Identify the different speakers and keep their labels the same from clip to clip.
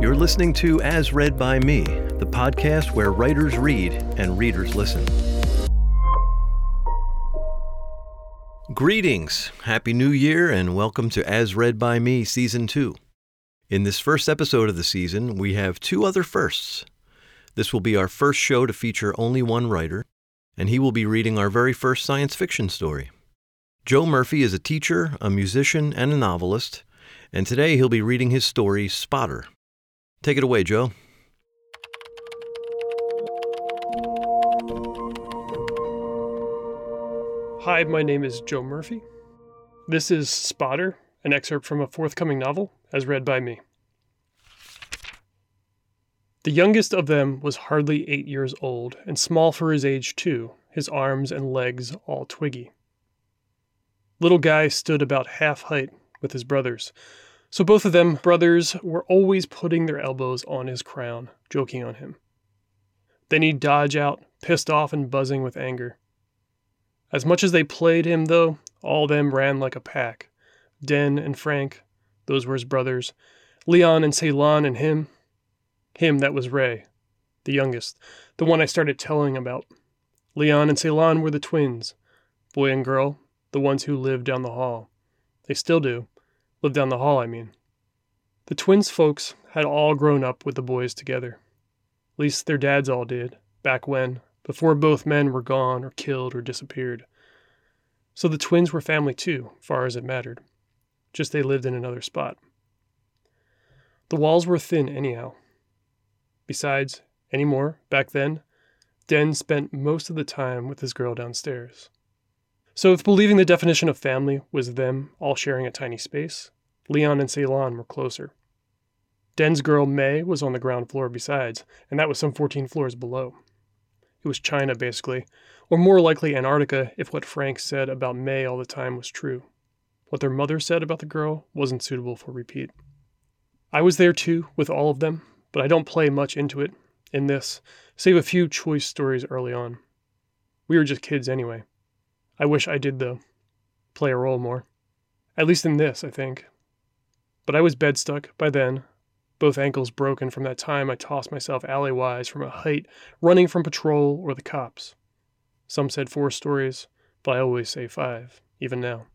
Speaker 1: You're listening to As Read by Me, the podcast where writers read and readers listen. Greetings, Happy New Year, and welcome to As Read by Me Season 2. In this first episode of the season, we have two other firsts. This will be our first show to feature only one writer, and he will be reading our very first science fiction story. Joe Murphy is a teacher, a musician, and a novelist, and today he'll be reading his story, Spotter. Take it away, Joe.
Speaker 2: Hi, my name is Joe Murphy. This is Spotter, an excerpt from a forthcoming novel, as read by me. The youngest of them was hardly eight years old, and small for his age, too, his arms and legs all twiggy. Little Guy stood about half height with his brothers, so both of them, brothers, were always putting their elbows on his crown, joking on him. Then he'd dodge out, pissed off and buzzing with anger. As much as they played him, though, all them ran like a pack. Den and Frank, those were his brothers. Leon and Ceylon and him. Him that was Ray, the youngest, the one I started telling about. Leon and Ceylon were the twins, boy and girl, the ones who lived down the hall. They still do. Live down the hall, I mean. The twins' folks had all grown up with the boys together. At least their dads all did, back when, before both men were gone or killed or disappeared. So the twins were family too, far as it mattered. Just they lived in another spot. The walls were thin anyhow. Besides, any more, back then, Den spent most of the time with his girl downstairs. So if believing the definition of family was them all sharing a tiny space, Leon and Ceylon were closer. Den's girl May was on the ground floor besides, and that was some 14 floors below. It was China, basically, or more likely Antarctica if what Frank said about May all the time was true. What their mother said about the girl wasn't suitable for repeat. I was there too, with all of them, but I don't play much into it in this, save a few choice stories early on. We were just kids anyway. I wish I did, though. Play a role more. At least in this, I think. But I was bed stuck by then, both ankles broken from that time I tossed myself alleywise from a height running from patrol or the cops. Some said four stories, but I always say five, even now.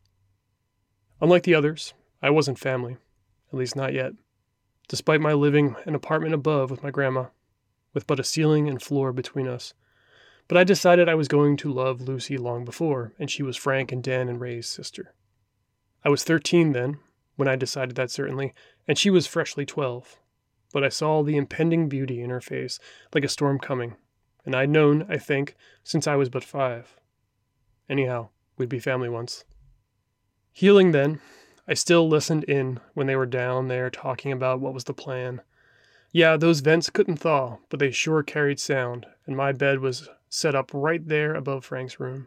Speaker 2: Unlike the others, I wasn't family, at least not yet, despite my living an apartment above with my grandma, with but a ceiling and floor between us. But I decided I was going to love Lucy long before, and she was Frank and Dan and Ray's sister. I was 13 then, when I decided that certainly, and she was freshly 12. But I saw the impending beauty in her face, like a storm coming, and I'd known, I think, since I was but five. Anyhow, we'd be family once. Healing then, I still listened in when they were down there talking about what was the plan. Yeah, those vents couldn't thaw, but they sure carried sound, and my bed was set up right there above Frank's room.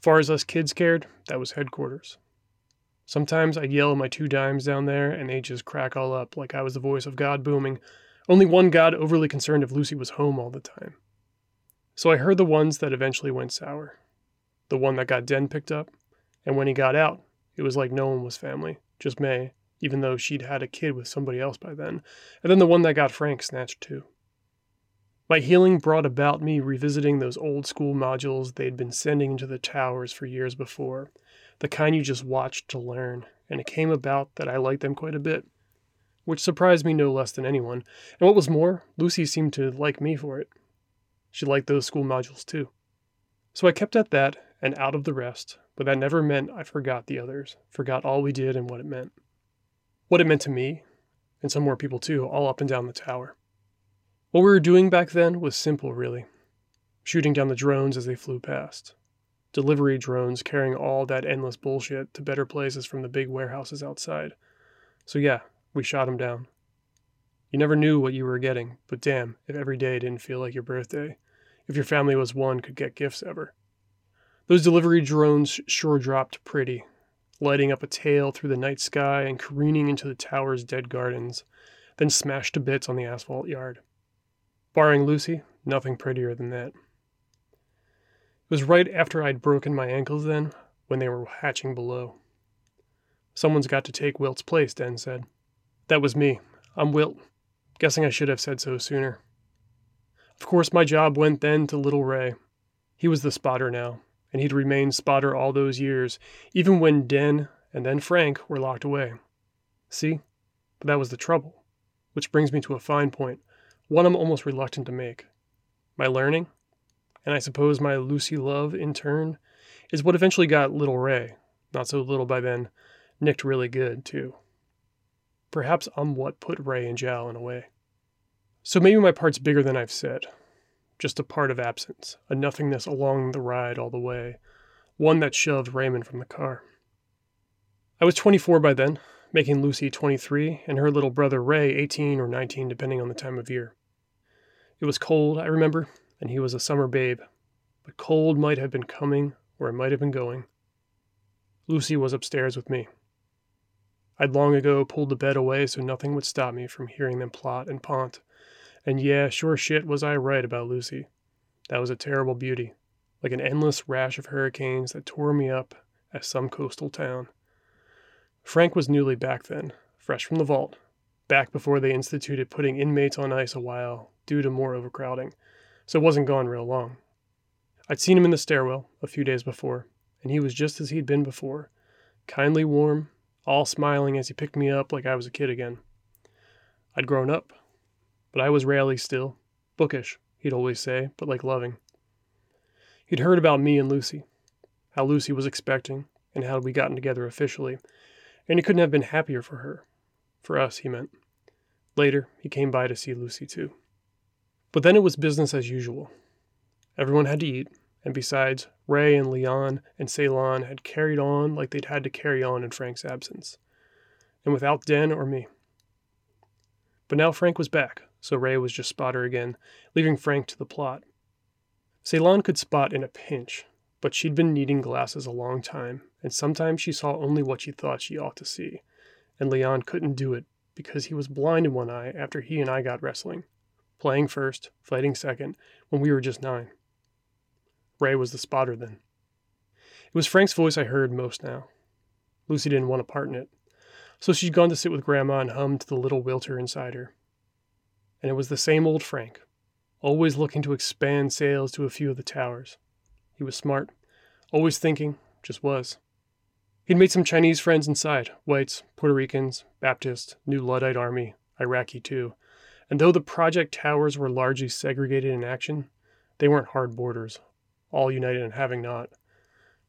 Speaker 2: Far as us kids cared, that was headquarters. Sometimes I'd yell my two dimes down there, and they'd just crack all up like I was the voice of God booming, only one God overly concerned if Lucy was home all the time. So I heard the ones that eventually went sour. The one that got Den picked up, and when he got out, it was like no one was family, just May, even though she'd had a kid with somebody else by then, and then the one that got Frank snatched too. My healing brought about me revisiting those old school modules they'd been sending into the towers for years before, the kind you just watched to learn, and it came about that I liked them quite a bit, which surprised me no less than anyone. And what was more, Lucy seemed to like me for it. She liked those school modules too. So I kept at that and out of the rest, but that never meant I forgot the others, forgot all we did and what it meant. What it meant to me, and some more people too, all up and down the tower. What we were doing back then was simple, really shooting down the drones as they flew past delivery drones carrying all that endless bullshit to better places from the big warehouses outside. So, yeah, we shot them down. You never knew what you were getting, but damn, if every day didn't feel like your birthday, if your family was one could get gifts ever. Those delivery drones sure dropped pretty, lighting up a tail through the night sky and careening into the tower's dead gardens, then smashed to bits on the asphalt yard. Barring Lucy, nothing prettier than that It was right after I'd broken my ankles then, when they were hatching below. Someone's got to take Wilt's place, Den said. That was me. I'm Wilt. Guessing I should have said so sooner. Of course, my job went then to little Ray. He was the spotter now, and he'd remained spotter all those years, even when Den and then Frank were locked away. See? But that was the trouble. Which brings me to a fine point, one I'm almost reluctant to make. My learning, and I suppose my Lucy love in turn, is what eventually got little Ray, not so little by then, nicked really good, too. Perhaps I'm what put Ray in jail in a way. So maybe my part's bigger than I've said. Just a part of absence, a nothingness along the ride all the way, one that shoved Raymond from the car. I was 24 by then, making Lucy 23 and her little brother Ray 18 or 19, depending on the time of year. It was cold, I remember, and he was a summer babe, but cold might have been coming or it might have been going. Lucy was upstairs with me. I'd long ago pulled the bed away so nothing would stop me from hearing them plot and pont and yeah, sure shit was I right about Lucy. That was a terrible beauty, like an endless rash of hurricanes that tore me up as some coastal town. Frank was newly back then, fresh from the vault, back before they instituted putting inmates on ice a while due to more overcrowding, so it wasn't gone real long. I'd seen him in the stairwell a few days before, and he was just as he'd been before, kindly warm, all smiling as he picked me up like I was a kid again. I'd grown up, but I was rarely still. Bookish, he'd always say, but like loving. He'd heard about me and Lucy, how Lucy was expecting, and how we'd gotten together officially, and he couldn't have been happier for her. For us, he meant. Later, he came by to see Lucy too. But then it was business as usual. Everyone had to eat, and besides, Ray and Leon and Ceylon had carried on like they'd had to carry on in Frank's absence, and without Den or me. But now Frank was back, so Ray was just spotter again, leaving Frank to the plot. Ceylon could spot in a pinch, but she'd been needing glasses a long time, and sometimes she saw only what she thought she ought to see, and Leon couldn't do it because he was blind in one eye after he and I got wrestling, playing first, fighting second, when we were just nine. Ray was the spotter then. It was Frank's voice I heard most now. Lucy didn't want a part in it, so she'd gone to sit with Grandma and hum to the little Wilter inside her and it was the same old Frank, always looking to expand sales to a few of the towers. He was smart, always thinking, just was. He'd made some Chinese friends inside whites, Puerto Ricans, Baptist, New Luddite Army, Iraqi too. And though the project towers were largely segregated in action, they weren't hard borders, all united in having not.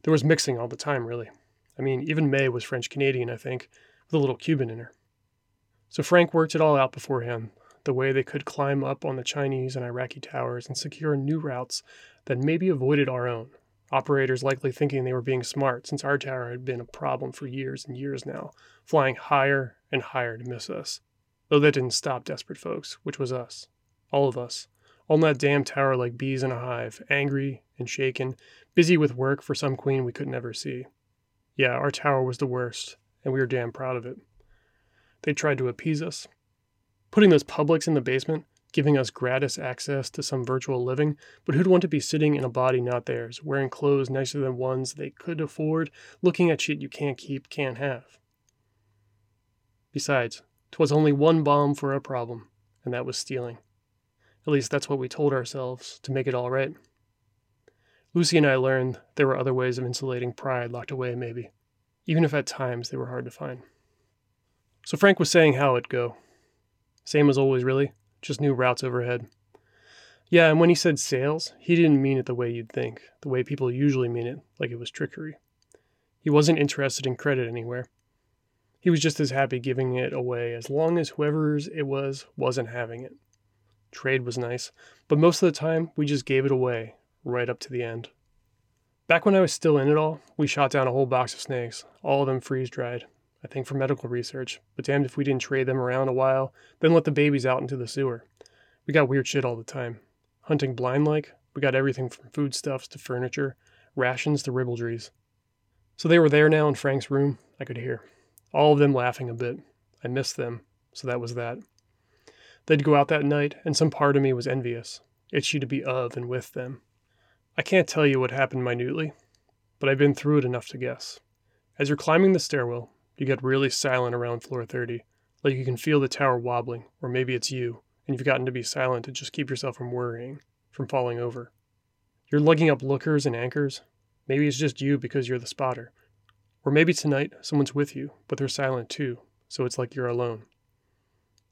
Speaker 2: There was mixing all the time, really. I mean, even May was French Canadian, I think, with a little Cuban in her. So Frank worked it all out beforehand, the way they could climb up on the Chinese and Iraqi towers and secure new routes that maybe avoided our own. Operators likely thinking they were being smart since our tower had been a problem for years and years now, flying higher and higher to miss us. Though that didn't stop desperate folks, which was us. All of us. In that damn tower like bees in a hive, angry and shaken, busy with work for some queen we could never see. Yeah, our tower was the worst, and we were damn proud of it. They tried to appease us, putting those publics in the basement, giving us gratis access to some virtual living, but who'd want to be sitting in a body not theirs, wearing clothes nicer than ones they could afford, looking at shit you can't keep, can't have? Besides, 'twas only one bomb for a problem, and that was stealing. At least that's what we told ourselves to make it all right. Lucy and I learned there were other ways of insulating pride locked away, maybe, even if at times they were hard to find. So Frank was saying how it'd go, same as always, really. Just new routes overhead. Yeah, and when he said sales, he didn't mean it the way you'd think, the way people usually mean it, like it was trickery. He wasn't interested in credit anywhere. He was just as happy giving it away as long as whoever's it was wasn't having it. Trade was nice, but most of the time we just gave it away, right up to the end. Back when I was still in it all, we shot down a whole box of snakes, all of them freeze dried. I think for medical research, but damned if we didn't trade them around a while, then let the babies out into the sewer. We got weird shit all the time. Hunting blind like, we got everything from foodstuffs to furniture, rations to ribaldries. So they were there now in Frank's room, I could hear. All of them laughing a bit. I missed them, so that was that. They'd go out that night, and some part of me was envious, itchy to be of and with them. I can't tell you what happened minutely, but I've been through it enough to guess. As you're climbing the stairwell, you get really silent around floor 30, Like you can feel the tower wobbling, or maybe it's you, and you've gotten to be silent to just keep yourself from worrying, from falling over. You're lugging up lookers and anchors. Maybe it's just you because you're the spotter. Or maybe tonight someone's with you, but they're silent too, so it's like you're alone.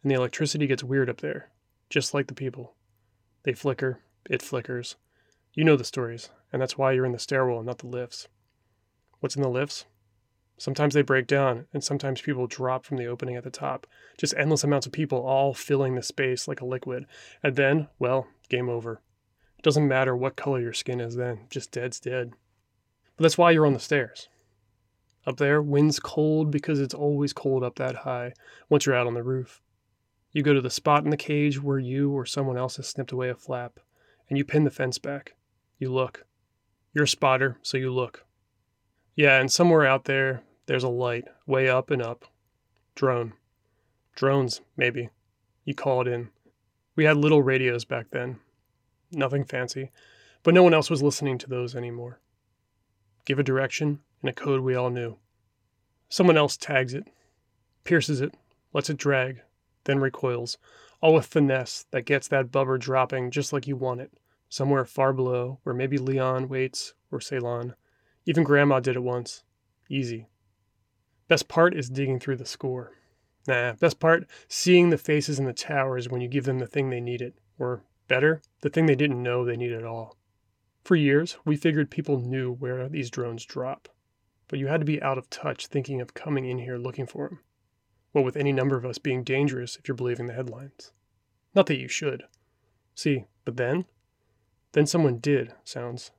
Speaker 2: And the electricity gets weird up there, just like the people. They flicker, it flickers. You know the stories, and that's why you're in the stairwell and not the lifts. What's in the lifts? Sometimes they break down, and sometimes people drop from the opening at the top. Just endless amounts of people all filling the space like a liquid. And then, well, game over. It doesn't matter what color your skin is then, just dead's dead. But that's why you're on the stairs. Up there, wind's cold because it's always cold up that high once you're out on the roof. You go to the spot in the cage where you or someone else has snipped away a flap, and you pin the fence back. You look. You're a spotter, so you look. Yeah, and somewhere out there, there's a light, way up and up. Drone. Drones, maybe. You call it in. We had little radios back then. Nothing fancy, but no one else was listening to those anymore. Give a direction in a code we all knew. Someone else tags it, pierces it, lets it drag, then recoils, all with finesse that gets that bubber dropping just like you want it, somewhere far below where maybe Leon waits or Ceylon. Even Grandma did it once. Easy. Best part is digging through the score. Nah, best part, seeing the faces in the towers when you give them the thing they needed, or better, the thing they didn't know they needed at all. For years, we figured people knew where these drones drop, but you had to be out of touch thinking of coming in here looking for him. What with any number of us being dangerous if you're believing the headlines. Not that you should. See, but then? Then someone did, sounds.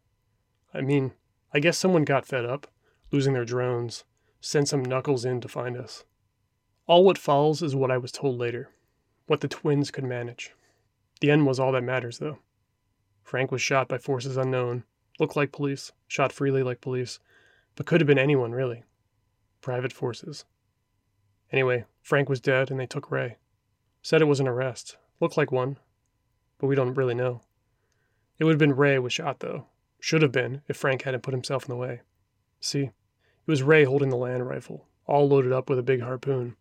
Speaker 2: I mean, I guess someone got fed up, losing their drones, sent some knuckles in to find us. All what follows is what I was told later, what the twins could manage. The end was all that matters, though. Frank was shot by forces unknown, looked like police, shot freely like police, but could have been anyone, really. Private forces. Anyway, Frank was dead and they took Ray. Said it was an arrest. Looked like one, but we don't really know. It would have been Ray was shot, though. Should have been if Frank hadn't put himself in the way. See, it was Ray holding the land rifle, all loaded up with a big harpoon.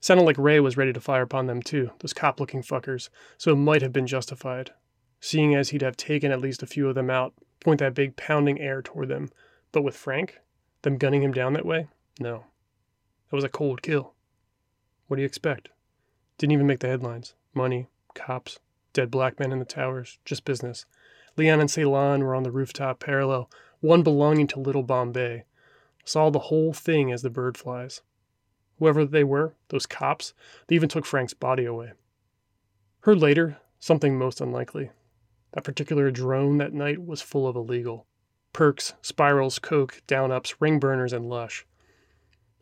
Speaker 2: Sounded like Ray was ready to fire upon them too, those cop looking fuckers, so it might have been justified, seeing as he'd have taken at least a few of them out, point that big pounding air toward them. But with Frank, them gunning him down that way? No. That was a cold kill. What do you expect? Didn't even make the headlines. Money, cops, dead black men in the towers, just business. Leon and Ceylon were on the rooftop parallel, one belonging to Little Bombay, saw the whole thing as the bird flies. Whoever they were, those cops, they even took Frank's body away. Heard later, something most unlikely. That particular drone that night was full of illegal perks, spirals, coke, down ups, ring burners, and lush.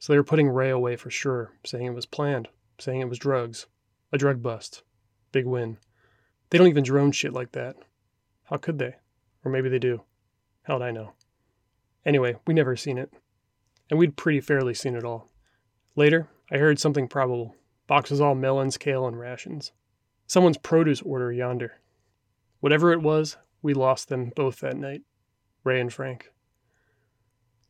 Speaker 2: So they were putting Ray away for sure, saying it was planned, saying it was drugs. A drug bust. Big win. They don't even drone shit like that. How could they? Or maybe they do. How'd I know? Anyway, we never seen it and we'd pretty fairly seen it all. Later, I heard something probable boxes all melons, kale, and rations. Someone's produce order yonder. Whatever it was, we lost them both that night Ray and Frank.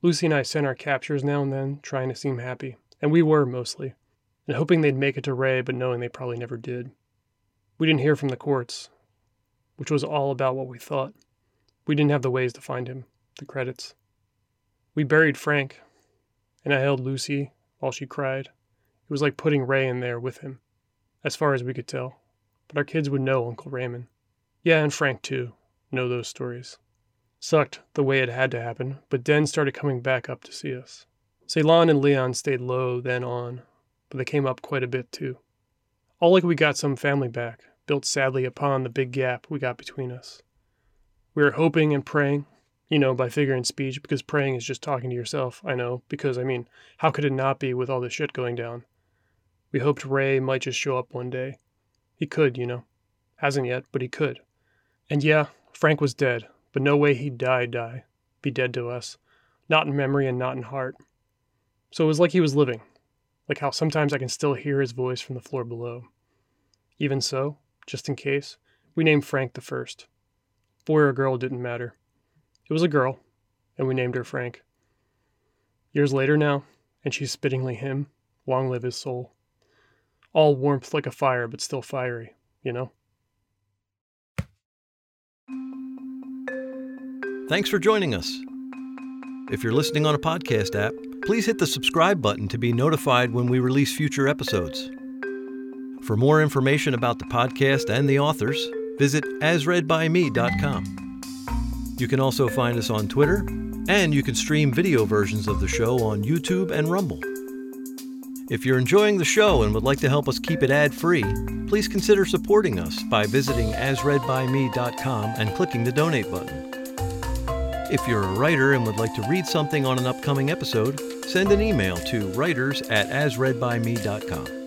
Speaker 2: Lucy and I sent our captures now and then, trying to seem happy, and we were mostly, and hoping they'd make it to Ray, but knowing they probably never did. We didn't hear from the courts, which was all about what we thought. We didn't have the ways to find him, the credits. We buried Frank, and I held Lucy while she cried. It was like putting Ray in there with him, as far as we could tell. But our kids would know Uncle Raymond. Yeah, and Frank too, know those stories. Sucked the way it had to happen, but Den started coming back up to see us. Ceylon and Leon stayed low, then on, but they came up quite a bit too. All like we got some family back, built sadly upon the big gap we got between us. We were hoping and praying you know, by figure and speech, because praying is just talking to yourself. I know, because, I mean, how could it not be with all this shit going down? We hoped Ray might just show up one day. He could, you know. Hasn't yet, but he could. And yeah, Frank was dead, but no way he'd die, die. Be dead to us. Not in memory and not in heart. So it was like he was living. Like how sometimes I can still hear his voice from the floor below. Even so, just in case, we named Frank the first. Boy or girl didn't matter. It was a girl, and we named her Frank. Years later now, and she's spittingly him, long live his soul. All warmth like a fire, but still fiery, you know?
Speaker 1: Thanks for joining us. If you're listening on a podcast app, please hit the subscribe button to be notified when we release future episodes. For more information about the podcast and the authors, visit asreadbyme.com. You can also find us on Twitter, and you can stream video versions of the show on YouTube and Rumble. If you're enjoying the show and would like to help us keep it ad free, please consider supporting us by visiting asreadbyme.com and clicking the donate button. If you're a writer and would like to read something on an upcoming episode, send an email to writers at asreadbyme.com.